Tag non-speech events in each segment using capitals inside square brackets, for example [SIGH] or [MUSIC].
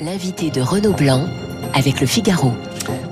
L'invité de Renaud Blanc avec le Figaro.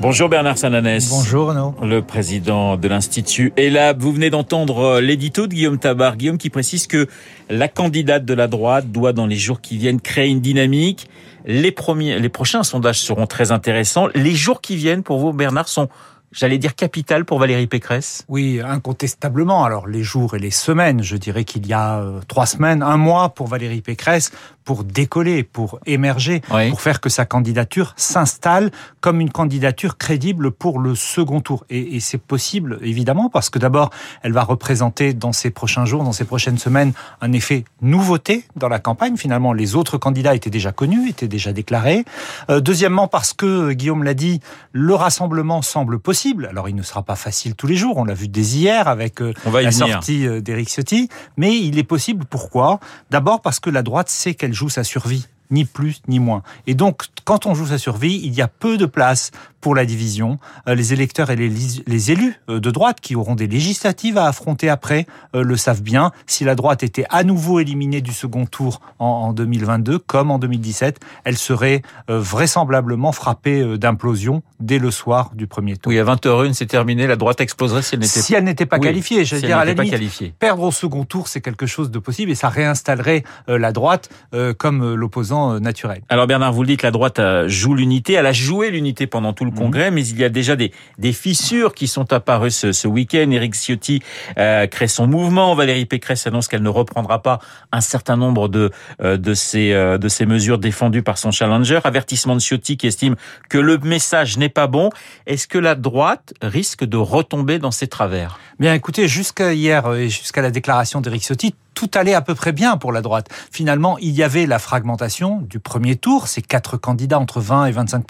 Bonjour Bernard Sananès. Bonjour Renaud. Le président de l'Institut ELAB. Vous venez d'entendre euh, l'édito de Guillaume Tabar. Guillaume qui précise que la candidate de la droite doit dans les jours qui viennent créer une dynamique. Les premiers, les prochains sondages seront très intéressants. Les jours qui viennent pour vous Bernard sont j'allais dire capital pour Valérie Pécresse Oui, incontestablement. Alors les jours et les semaines, je dirais qu'il y a euh, trois semaines, un mois pour Valérie Pécresse pour décoller, pour émerger, pour faire que sa candidature s'installe comme une candidature crédible pour le second tour. Et, et c'est possible, évidemment, parce que d'abord, elle va représenter dans ces prochains jours, dans ces prochaines semaines, un effet nouveauté dans la campagne. Finalement, les autres candidats étaient déjà connus, étaient déjà déclarés. Euh, deuxièmement, parce que, Guillaume l'a dit, le rassemblement semble possible. Alors, il ne sera pas facile tous les jours, on l'a vu dès hier avec euh, la sortie euh, d'Éric Ciotti, mais il est possible. Pourquoi? D'abord parce que la droite sait qu'elle joue sa survie ni plus ni moins. Et donc, quand on joue sa survie, il y a peu de place pour la division. Euh, les électeurs et les, élus euh, de droite qui auront des législatives à affronter après euh, le savent bien. Si la droite était à nouveau éliminée du second tour en, 2022, comme en 2017, elle serait vraisemblablement frappée d'implosion dès le soir du premier tour. Oui, à 20h01, c'est terminé. La droite exploserait si elle n'était si elle n'était pas qualifiée. Je veux dire, à la limite, perdre au second tour, c'est quelque chose de possible et ça réinstallerait la droite comme l'opposant euh, naturel. Alors Bernard, vous le dites, la droite euh, joue l'unité, elle a joué l'unité pendant tout le mhm. congrès, mais il y a déjà des, des fissures qui sont apparues ce, ce week-end. Éric Ciotti euh, crée son mouvement, Valérie Pécresse annonce qu'elle ne reprendra pas un certain nombre de, de, ces, de ces mesures défendues par son challenger. Avertissement de Ciotti qui estime que le message n'est pas bon. Est-ce que la droite risque de retomber dans ses travers? Bien écoutez, jusqu'à hier et jusqu'à la déclaration d'Éric Ciotti, tout allait à peu près bien pour la droite. Finalement, il y avait la fragmentation du premier tour, ces quatre candidats entre 20 et 25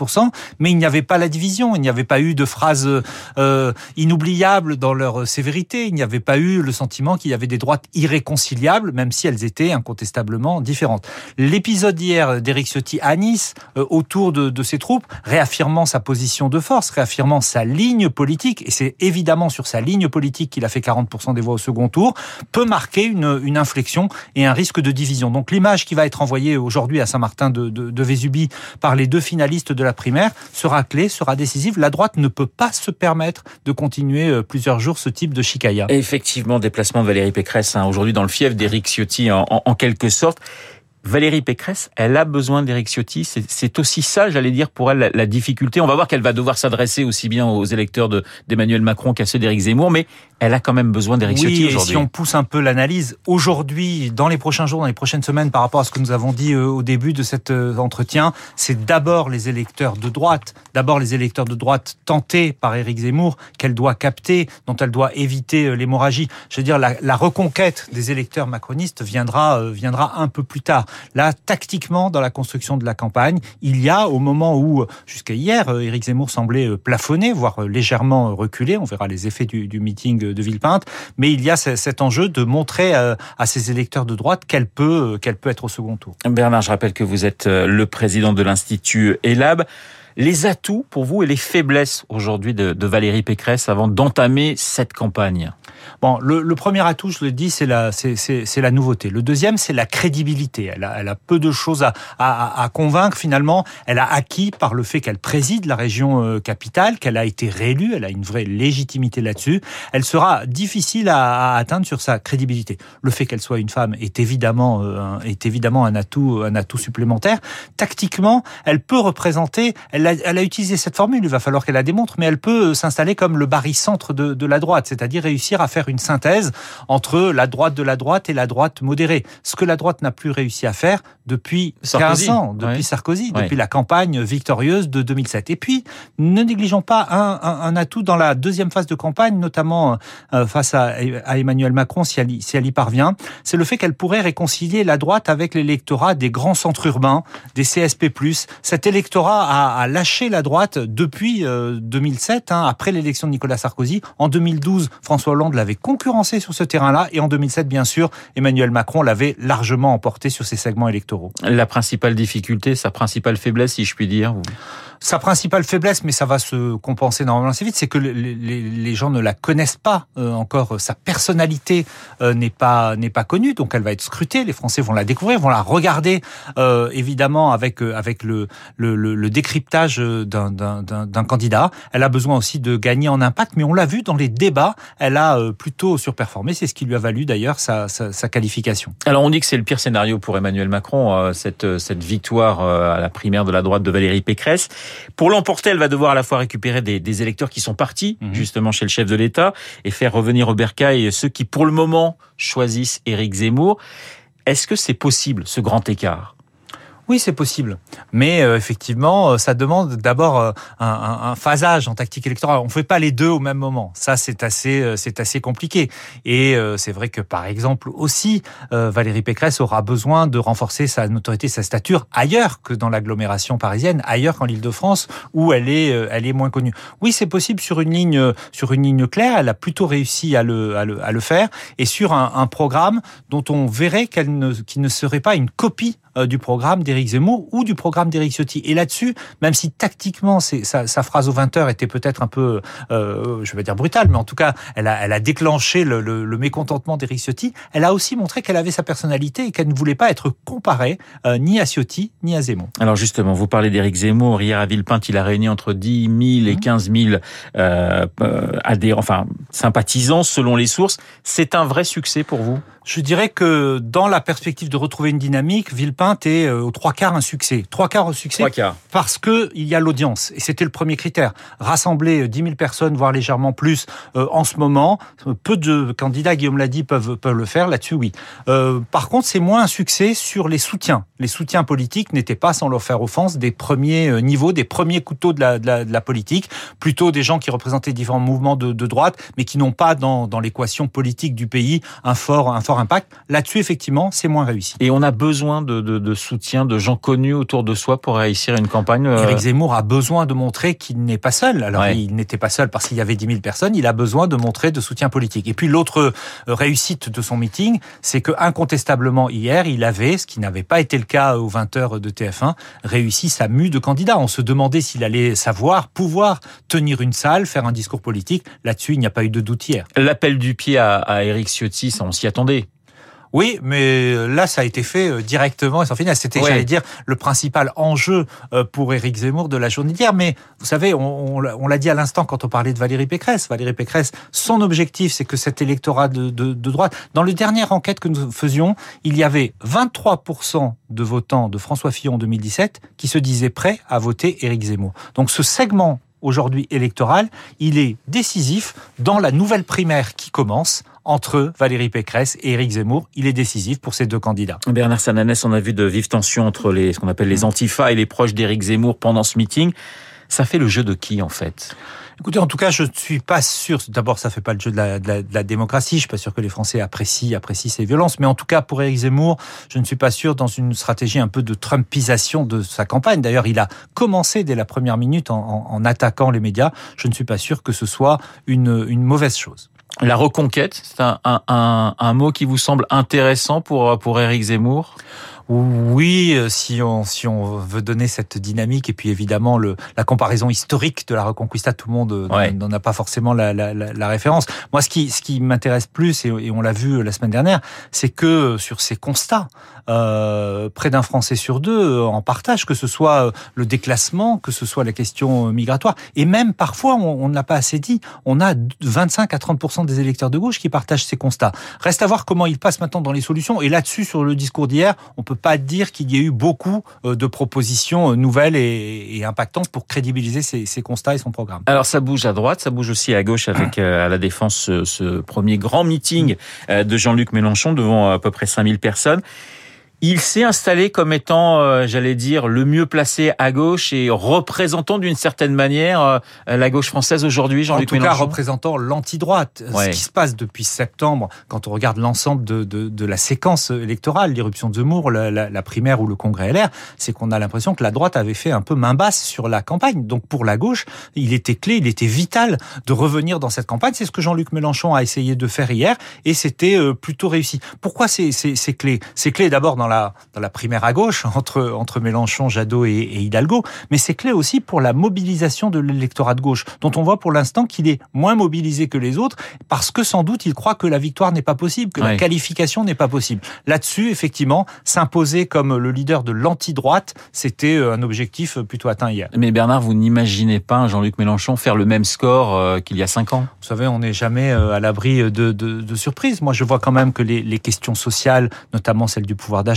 mais il n'y avait pas la division, il n'y avait pas eu de phrases euh, inoubliables dans leur sévérité, il n'y avait pas eu le sentiment qu'il y avait des droites irréconciliables, même si elles étaient incontestablement différentes. L'épisode hier d'Éric Ciotti à Nice, euh, autour de, de ses troupes, réaffirmant sa position de force, réaffirmant sa ligne politique, et c'est évidemment sur sa ligne politique qu'il a fait 40% des voix au second tour, peut marquer une, une inflexion et un risque de division. Donc l'image qui va être envoyée aujourd'hui à Saint-Martin de, de, par les deux finalistes de la primaire sera clé, sera décisive. La droite ne peut pas se permettre de continuer euh, plusieurs jours ce type de chicaya. Effectivement, déplacement de Valérie Pécresse hein, aujourd'hui dans le fief d'Éric Ciotti en quelque sorte. Valérie Pécresse, elle a besoin d'Éric Ciotti. C'est aussi ça, j'allais dire, pour elle, la, difficulté. On va voir qu'elle va devoir s'adresser aussi bien aux électeurs d'Emmanuel Macron qu'à ceux d'Éric Zemmour, mais elle a quand même besoin d'Éric oui, Ciotti aujourd'hui. si on pousse un peu l'analyse, aujourd'hui, dans les prochains jours, dans les prochaines semaines, par rapport à ce que nous avons dit euh, au début de cet euh, entretien, c'est d'abord les électeurs de droite, d'abord les électeurs de droite tentés par Éric Zemmour, qu'elle doit capter, dont elle doit éviter euh, l'hémorragie. Je veux dire, la, la, reconquête des électeurs macronistes viendra, viendra un peu plus tard. Là, tactiquement, dans la construction de la campagne, il y a, au moment où, jusqu'à hier, euh, Éric Zemmour semblait euh, plafonner, voire euh, légèrement reculer, on verra les effets du, meeting de Villepinte, mais il y a cet enjeu de montrer à ses électeurs de droite qu'elle peut, qu'elle peut être au second tour. Bernard, je rappelle que vous êtes le président de l'Institut ELAB les atouts pour vous et les faiblesses aujourd'hui de, Valérie Pécresse avant d'entamer cette campagne? Bon, le, premier atout, je le dis, c'est la, c'est, la nouveauté. Le deuxième, c'est la crédibilité. Elle a, elle a peu de choses à, à, convaincre finalement. Elle a acquis par le fait qu'elle préside la région euh, capitale, qu'elle a été réélue, elle a une vraie légitimité là-dessus. Elle sera difficile à, atteindre sur sa crédibilité. Le fait qu'elle soit une femme est évidemment, euh, est évidemment un atout, un atout supplémentaire. Tactiquement, elle peut représenter, elle a, utilisé cette formule, il va falloir qu'elle la démontre, mais elle peut s'installer comme le barycentre de, de la droite, c'est-à-dire réussir à faire une synthèse entre la droite de la droite et la droite modérée. Ce que la droite n'a plus réussi à faire depuis Sarkozy. 15 ans, depuis Sarkozy, depuis la campagne victorieuse de 2007. Et puis, ne négligeons pas un, un, un atout dans la deuxième phase de campagne, notamment euh, face à, à, Emmanuel Macron, si elle, si elle y parvient, c'est le fait qu'elle pourrait réconcilier la droite avec l'électorat des grands centres urbains, des CSP+. Cet électorat a, a lâché la droite depuis 2007, euh, hein, après l'élection de Nicolas Sarkozy. En 2012, François Hollande l'avait concurrencé sur ce terrain-là, et en 2007, bien sûr, Emmanuel Macron l'avait largement emporté sur ces segments électoraux. La principale difficulté, sa principale faiblesse, si je puis dire Sa principale faiblesse, mais ça va se compenser normalement assez vite, c'est que les, gens ne la connaissent pas euh, encore. Sa personnalité euh, n'est pas n'est pas connue, donc elle va être scrutée. Les Français vont la découvrir, vont la regarder euh, évidemment avec avec le le, le décryptage d'un d'un candidat. Elle a besoin aussi de gagner en impact, mais on l'a vu dans les débats, elle a plutôt surperformé. C'est ce qui lui a valu d'ailleurs sa, sa, sa, qualification. Alors on dit que c'est le pire scénario pour Emmanuel Macron, cette cette victoire à la primaire de la droite de Valérie Pécresse. Pour l'emporter, elle va devoir à la fois récupérer des, des électeurs qui sont partis mhm. justement chez le chef de l'État et faire revenir au bercail ceux qui pour le moment choisissent Éric Zemmour. Est-ce que c'est possible ce grand écart? Oui, c'est possible. Mais euh, effectivement, euh, ça demande d'abord euh, un, un, phasage en tactique électorale. On ne fait pas les deux au même moment. Ça, c'est assez, c'est assez compliqué. Et c'est vrai que, par exemple, aussi, Valérie Pécresse aura besoin de renforcer sa notoriété, sa stature ailleurs que dans l'agglomération parisienne, ailleurs qu'en l'Île-de-France, où elle est, elle est moins connue. Oui, c'est possible sur une ligne, sur une ligne claire. Elle a plutôt réussi à le, à le, à le faire, et sur un, un programme dont on verrait qu'elle ne, qu'il ne serait pas une copie euh, du programme d'Éric Zemmour ou du programme d'Éric Ciotti. Et là-dessus, même si tactiquement sa, sa, phrase au 20h était peut-être un peu, euh, je vais dire brutale, mais en tout cas, elle a, elle a déclenché le, le, le mécontentement d'Éric Ciotti, elle a aussi montré qu'elle avait sa personnalité et qu'elle ne voulait pas être comparée euh, ni à Ciotti ni à Zemmour. Alors justement, vous parlez d'Éric Zemmour. Hier à Villepinte, il a réuni entre 10 000 et 15 mmh. 000 euh, adhérents, enfin sympathisants selon les sources. C'est un vrai succès pour vous? Je dirais que dans la perspective de retrouver une dynamique, Villepinte est euh, aux trois quarts un succès. Trois quarts au succès parce que il y a l'audience. Et c'était le premier critère. Rassembler 10 euh, 000 personnes, voire légèrement plus, euh, en ce moment, peu de candidats, Guillaume l'a dit, peuvent, peuvent le faire. Là-dessus, oui. Euh, par contre, c'est moins un succès sur les soutiens. Les soutiens politiques n'étaient pas, sans leur faire offense, des premiers niveaux, des premiers couteaux de la, de la, de la politique. Plutôt des gens qui représentaient différents mouvements de, de droite, mais qui n'ont pas dans, dans l'équation politique du pays un fort, un fort impact. Là-dessus, effectivement, c'est moins réussi. Et on a besoin de, de, de, soutien de gens connus autour de soi pour réussir une campagne. Euh... Éric Zemmour a besoin de montrer qu'il n'est pas seul. Alors, il n'était pas seul parce qu'il y avait 10 000 personnes. Il a besoin de montrer de soutien politique. Et puis, l'autre euh, réussite de son meeting, c'est que incontestablement hier, il avait, ce qui n'avait pas été le cas aux 20 heures de TF1, réussi sa mue de candidat. On se demandait s'il allait savoir, pouvoir tenir une salle, faire un discours politique. Là-dessus, il n'y a pas eu de doute hier. L'appel du pied à, à Éric Ciotti, ça, on s'y attendait. Oui, mais euh, là, ça a été fait euh, directement et sans finale. C'était, j'allais dire, le principal enjeu euh, pour Éric Zemmour de la journée d'hier. Mais vous savez, on, on l'a dit à l'instant quand on parlait de Valérie Pécresse. Valérie Pécresse, son objectif, c'est que cet électorat de, de, de, droite, dans la dernière enquête que nous faisions, il y avait 23% de votants de François Fillon en 2017 qui se disaient prêts à voter Éric Zemmour. Donc ce segment aujourd'hui électoral, il est décisif dans la nouvelle primaire qui commence entre Valérie Pécresse et Éric Zemmour. Il est décisif pour ces deux candidats. Bernard Sananès, on a vu de vives tensions entre les, ce qu'on appelle les antifas et les proches d'Éric Zemmour pendant ce meeting. Ça fait le jeu de qui, en fait? Écoutez, en tout cas, je ne suis pas sûr. D'abord, ça fait pas le jeu de la, de, la, de la, démocratie. Je suis pas sûr que les Français apprécient, apprécient ces violences. Mais en tout cas, pour Éric Zemmour, je ne suis pas sûr dans une stratégie un peu de Trumpisation de sa campagne. D'ailleurs, il a commencé dès la première minute en, en, en, attaquant les médias. Je ne suis pas sûr que ce soit une, une mauvaise chose. La reconquête, c'est un, un, mot qui vous semble intéressant pour, pour Éric Zemmour? Oui, euh, si on si on veut donner cette dynamique et puis évidemment le la comparaison historique de la Reconquista, tout le monde euh, n'en a pas forcément la, la, la, référence. Moi, ce qui ce qui m'intéresse plus et, et, on l'a vu la semaine dernière, c'est que sur ces constats, euh, près d'un Français sur deux euh, en partage, que ce soit le déclassement, que ce soit la question migratoire, et même parfois, on, on ne l'a pas assez dit, on a 25 à 30 des électeurs de gauche qui partagent ces constats. Reste à voir comment ils passent maintenant dans les solutions. Et là-dessus, sur le discours d'hier, on peut pas dire qu'il y ait eu beaucoup euh, de propositions euh, nouvelles et, impactantes pour crédibiliser ces, constats et son programme. Alors ça bouge à droite, ça bouge aussi à gauche avec euh, à la défense ce, ce premier grand meeting de Jean-Luc Mélenchon devant à peu près 5000 personnes. Il s'est installé comme étant, euh, j'allais dire, le mieux placé à gauche et représentant d'une certaine manière euh, la gauche française aujourd'hui, Jean-Luc Mélenchon. En tout cas, représentant l'anti-droite. Ce qui se passe depuis septembre, quand on regarde l'ensemble de, de, de, la séquence électorale, l'irruption de Zemmour, la, la, la, primaire ou le congrès LR, c'est qu'on a l'impression que la droite avait fait un peu main basse sur la campagne. Donc pour la gauche, il était clé, il était vital de revenir dans cette campagne. C'est ce que Jean-Luc Mélenchon a essayé de faire hier et c'était euh, plutôt réussi. Pourquoi c'est clé? C'est clé d'abord dans dans la, dans la primaire à gauche [LAUGHS] entre, entre Mélenchon, Jadot et, et Hidalgo, mais c'est clé aussi pour la mobilisation de l'électorat de gauche, dont on voit pour l'instant qu'il est moins mobilisé que les autres, parce que sans doute il croit que la victoire n'est pas possible, que la qualification n'est pas possible. Là-dessus, effectivement, s'imposer comme le leader de l'anti-droite, c'était euh, un objectif plutôt atteint hier. Mais Bernard, vous n'imaginez pas Jean-Luc Mélenchon faire le même score euh, qu'il y a cinq ans? Vous savez, on n'est jamais euh, à l'abri de, de, de surprises. Moi, je vois quand même que les, les questions sociales, notamment celle du pouvoir d'achat,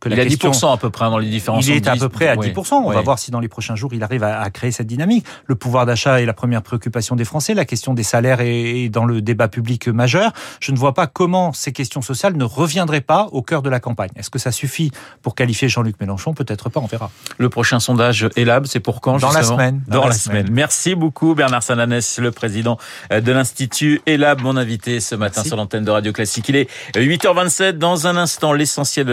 que il la a 10% à peu près dans les différents Il est à peu près à 10%. On va voir si dans les prochains jours il arrive à, à créer cette dynamique. Le pouvoir d'achat est la première préoccupation des Français. La question des salaires est dans le débat public majeur. Je ne vois pas comment ces questions sociales ne reviendraient pas au cœur de la campagne. Est-ce que ça suffit pour qualifier Jean-Luc Mélenchon? Peut-être pas. On verra. Le prochain sondage Elab, c'est pour quand Dans la semaine. Dans, dans la, semaine. semaine. Merci beaucoup Bernard Sananès, le président de l'Institut Elab, mon invité ce matin Merci. sur l'antenne de Radio Classique. Il est 8h27. Dans un instant, l'essentiel de